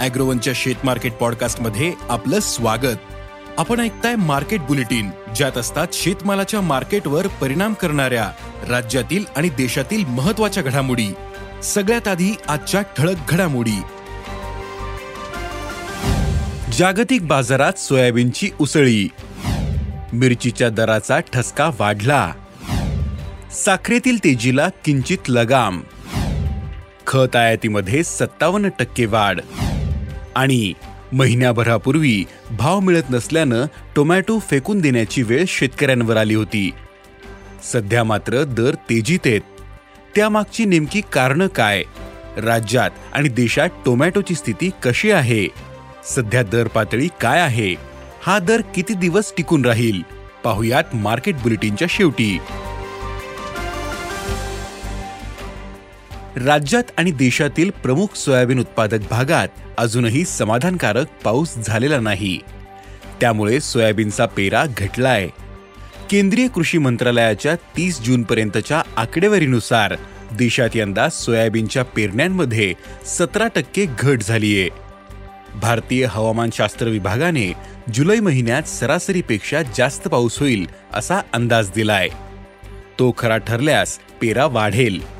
अॅग्रोवनच्या शेत मार्केट पॉडकास्टमध्ये आपलं स्वागत. आपण ऐकताय मार्केट बुलेटिन ज्यात असतात शेतमालाच्या मार्केटवर परिणाम करणाऱ्या राज्यातील आणि देशातील महत्त्वाच्या घडामोडी. सगळ्यात आधी आजच्या ठळक घडामोडी. जागतिक बाजारात सोयाबीनची उसळी. मिरचीच्या दराचा ठसका वाढला. साखरेतील तेजीला किंचित लगाम. खत आयातीमध्ये सत्तावन्न टक्के वाढ. आणि महिन्याभरापूर्वी भाव मिळत नसल्यानं टोमॅटो फेकून देण्याची वेळ शेतकऱ्यांवर आली होती. सध्या मात्र दर तेजीत आहेत. त्यामागची नेमकी कारणं काय? राज्यात आणि देशात टोमॅटोची स्थिती कशी आहे? सध्या दर पातळी काय आहे? हा दर किती दिवस टिकून राहील? पाहुयात मार्केट बुलेटिनच्या शेवटी. राज्यात आणि देशातील प्रमुख सोयाबीन उत्पादक भागात अजूनही समाधानकारक पाऊस झालेला नाही. त्यामुळे सोयाबीनचा पेरा घटलाय. केंद्रीय कृषी मंत्रालयाच्या तीस जून पर्यंतच्या आकडेवारीनुसार देशात यंदा सोयाबीनच्या पेरण्यांमध्ये सतरा टक्के घट झालीये. भारतीय हवामानशास्त्र विभागाने जुलै महिन्यात सरासरीपेक्षा जास्त पाऊस होईल असा अंदाज दिलाय. तो खरा ठरल्यास पेरा वाढेल.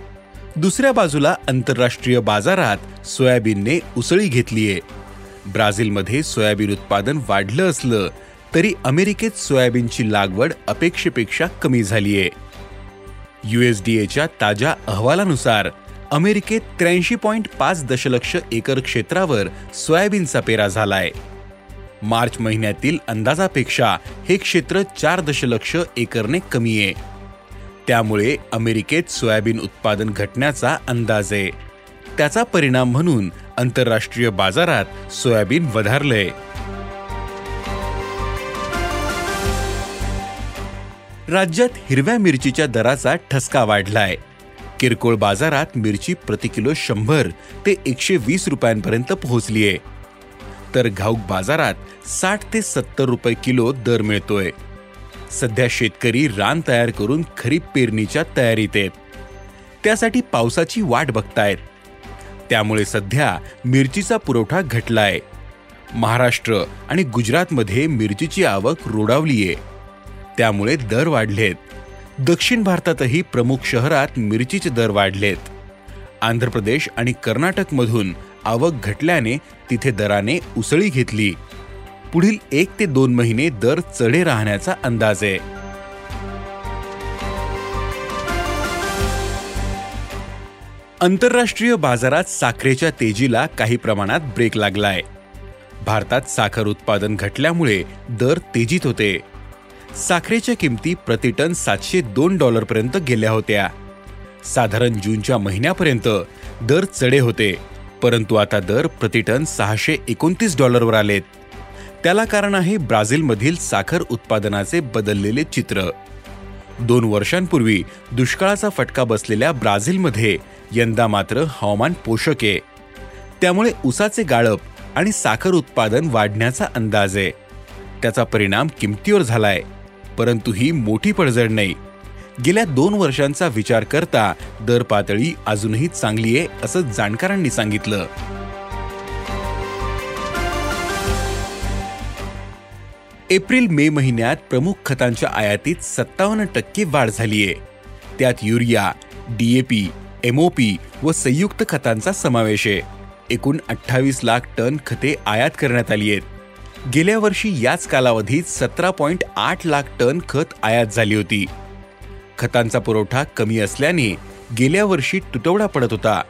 दुसऱ्या बाजूला आंतरराष्ट्रीय बाजारात सोयाबीनने उसळी घेतलीये ब्राझीलमध्ये सोयाबीन उत्पादन वाढलं असलं तरी अमेरिकेत सोयाबीनची लागवड अपेक्षेपेक्षा कमी झालीये युएसडीएच्या ताज्या अहवालानुसार अमेरिकेत त्र्याऐंशी पॉईंट पाच दशलक्ष एकर क्षेत्रावर सोयाबीनचा पेरा झालाय. मार्च महिन्यातील अंदाजापेक्षा हे क्षेत्र चार दशलक्ष एकरने कमी आहे. त्यामुळे अमेरिकेत सोयाबीन उत्पादन घटण्याचा अंदाज आहे. त्याचा परिणाम म्हणून आंतरराष्ट्रीय बाजारात सोयाबीन वधारलंय. राज्यात हिरव्या मिरचीच्या दराचा ठसका वाढलाय. किरकोळ बाजारात मिरची प्रति किलो शंभर ते एकशे वीस रुपयांपर्यंत पोहोचलीये. तर घाऊक बाजारात साठ ते सत्तर रुपये किलो दर मिळतोय. सध्या शेतकरी रान तयार करून खरीप पेरणीच्या तयारीत आहेत. त्यासाठी पावसाची वाट बघतायत. त्यामुळे सध्या मिरचीचा पुरवठा घटलाय. महाराष्ट्र आणि गुजरातमध्ये मिरचीची आवक रोडावलीये. त्यामुळे दर वाढलेत. दक्षिण भारतातही प्रमुख शहरात मिरचीचे दर वाढलेत. आंध्र प्रदेश आणि कर्नाटकमधून आवक घटल्याने तिथे दराने उसळी घेतली. पुढील एक ते दोन महिने दर चढे राहण्याचा अंदाज आहे. आंतरराष्ट्रीय बाजारात साखरेच्या तेजीला काही प्रमाणात ब्रेक लागलाय. भारतात साखर उत्पादन घटल्यामुळे दर तेजीत होते. साखरेच्या किमती प्रतिटन सातशे दोन डॉलरपर्यंत गेल्या होत्या. साधारण जूनच्या महिन्यापर्यंत दर चढे होते परंतु आता दर प्रतिटन सहाशे एकोणतीस डॉलरवर आलेत. त्याला कारण आहे ब्राझीलमधील साखर उत्पादनाचे बदललेले चित्र. दोन वर्षांपूर्वी दुष्काळाचा फटका बसलेल्या ब्राझीलमध्ये यंदा मात्र हवामान पोषक. आहे त्यामुळे उसाचे गाळप आणि साखर उत्पादन वाढण्याचा अंदाज आहे. त्याचा परिणाम किमतीवर झालाय परंतु ही मोठी पडझड नाही. गेल्या दोन वर्षांचा विचार करता दर पातळी अजूनही चांगली आहे असं जाणकारांनी सांगितलं. एप्रिल मे महिन्यात प्रमुख खतांच्या आयातीत सत्तावन्न टक्के वाढ झालीय. त्यात युरिया डीएपी एमओपी व संयुक्त खतांचा समावेश आहे. एकूण अठ्ठावीस लाख टन खते आयात करण्यात आली आहेत. गेल्या वर्षी याच कालावधीत सतरा पॉईंट आठ लाख टन खत आयात झाली होती. खतांचा पुरवठा कमी असल्याने गेल्या वर्षी तुटवडा पडत होता.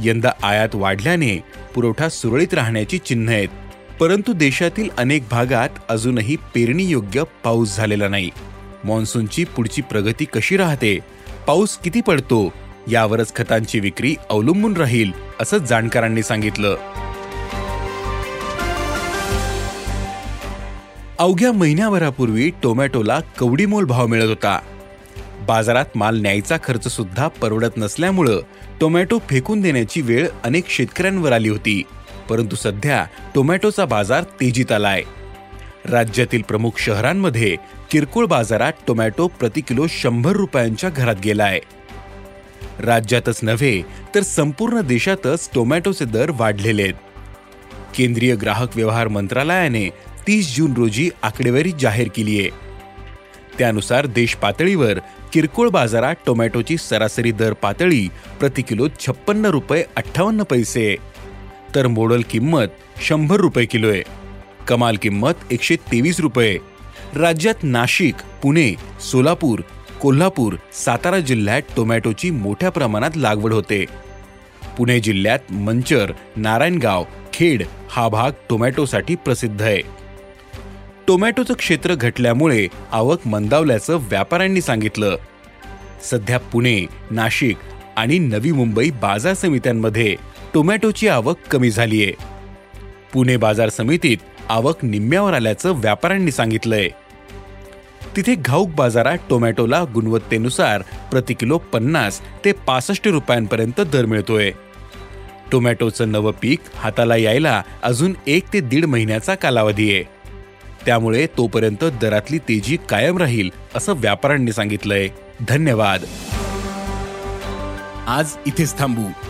यंदा आयात वाढल्याने पुरवठा सुरळीत राहण्याची चिन्ह आहेत. परंतु देशातील अनेक भागात अजूनही पेरणीयोग्य पाऊस झालेला नाही. मान्सूनची पुढची प्रगती कशी राहते? पाऊस किती पडतो? यावरच खतांची विक्री अवलंबून राहील असं जाणकारांनी सांगितलं. अवघ्या महिन्याभरापूर्वी टोमॅटोला कवडीमोल भाव मिळत होता. बाजारात माल न्यायचा खर्च सुद्धा परवडत नसल्यामुळं टोमॅटो फेकून देण्याची वेळ अनेक शेतकऱ्यांवर आली होती. परंतु सध्या टोमॅटोचा बाजार तेजीत आलाय. राज्यातील प्रमुख शहरांमध्ये किरकोळ बाजारात टोमॅटो प्रति किलो शंभर रुपयांच्या घरात गेलाय. राज्यातच नव्हे तर संपूर्ण देशातच टोमॅटोचे दर वाढलेले आहेत. केंद्रीय ग्राहक व्यवहार मंत्रालयाने तीस जून रोजी आकडेवारी जाहीर केली आहे. त्यानुसार देश पातळीवर किरकोळ बाजारात टोमॅटोची सरासरी दर पातळी प्रति किलो छप्पन्न रुपये अठ्ठावन्न पैसे आहे. तर मोडल किंमत शंभर रुपये किलो आहे. कमाल किंमत एकशे तेवीस रुपये. राज्यात नाशिक पुणे सोलापूर कोल्हापूर सातारा जिल्ह्यात टोमॅटोची मोठ्या प्रमाणात लागवड होते. पुणे जिल्ह्यात मंचर नारायणगाव खेड हा भाग टोमॅटोसाठी प्रसिद्ध आहे. टोमॅटोचं क्षेत्र घटल्यामुळे आवक मंदावल्याचं व्यापाऱ्यांनी सांगितलं. सध्या पुणे नाशिक आणि नवी मुंबई बाजार समित्यांमध्ये टोमॅटोची आवक कमी झालीय. पुणे बाजार समितीत आवक निम्म्यावर आल्याचं व्यापाऱ्यांनी सांगितलंय. तिथे घाऊक बाजारात टोमॅटोला गुणवत्तेनुसार प्रति किलो पन्नास ते पासष्ट रुपयांपर्यंत दर मिळतोय. टोमॅटोचं नवं पीक हाताला यायला अजून एक ते दीड महिन्याचा कालावधी आहे. त्यामुळे तोपर्यंत दरातली तेजी कायम राहील असं व्यापाऱ्यांनी सांगितलंय. धन्यवाद. आज इथेच थांबू.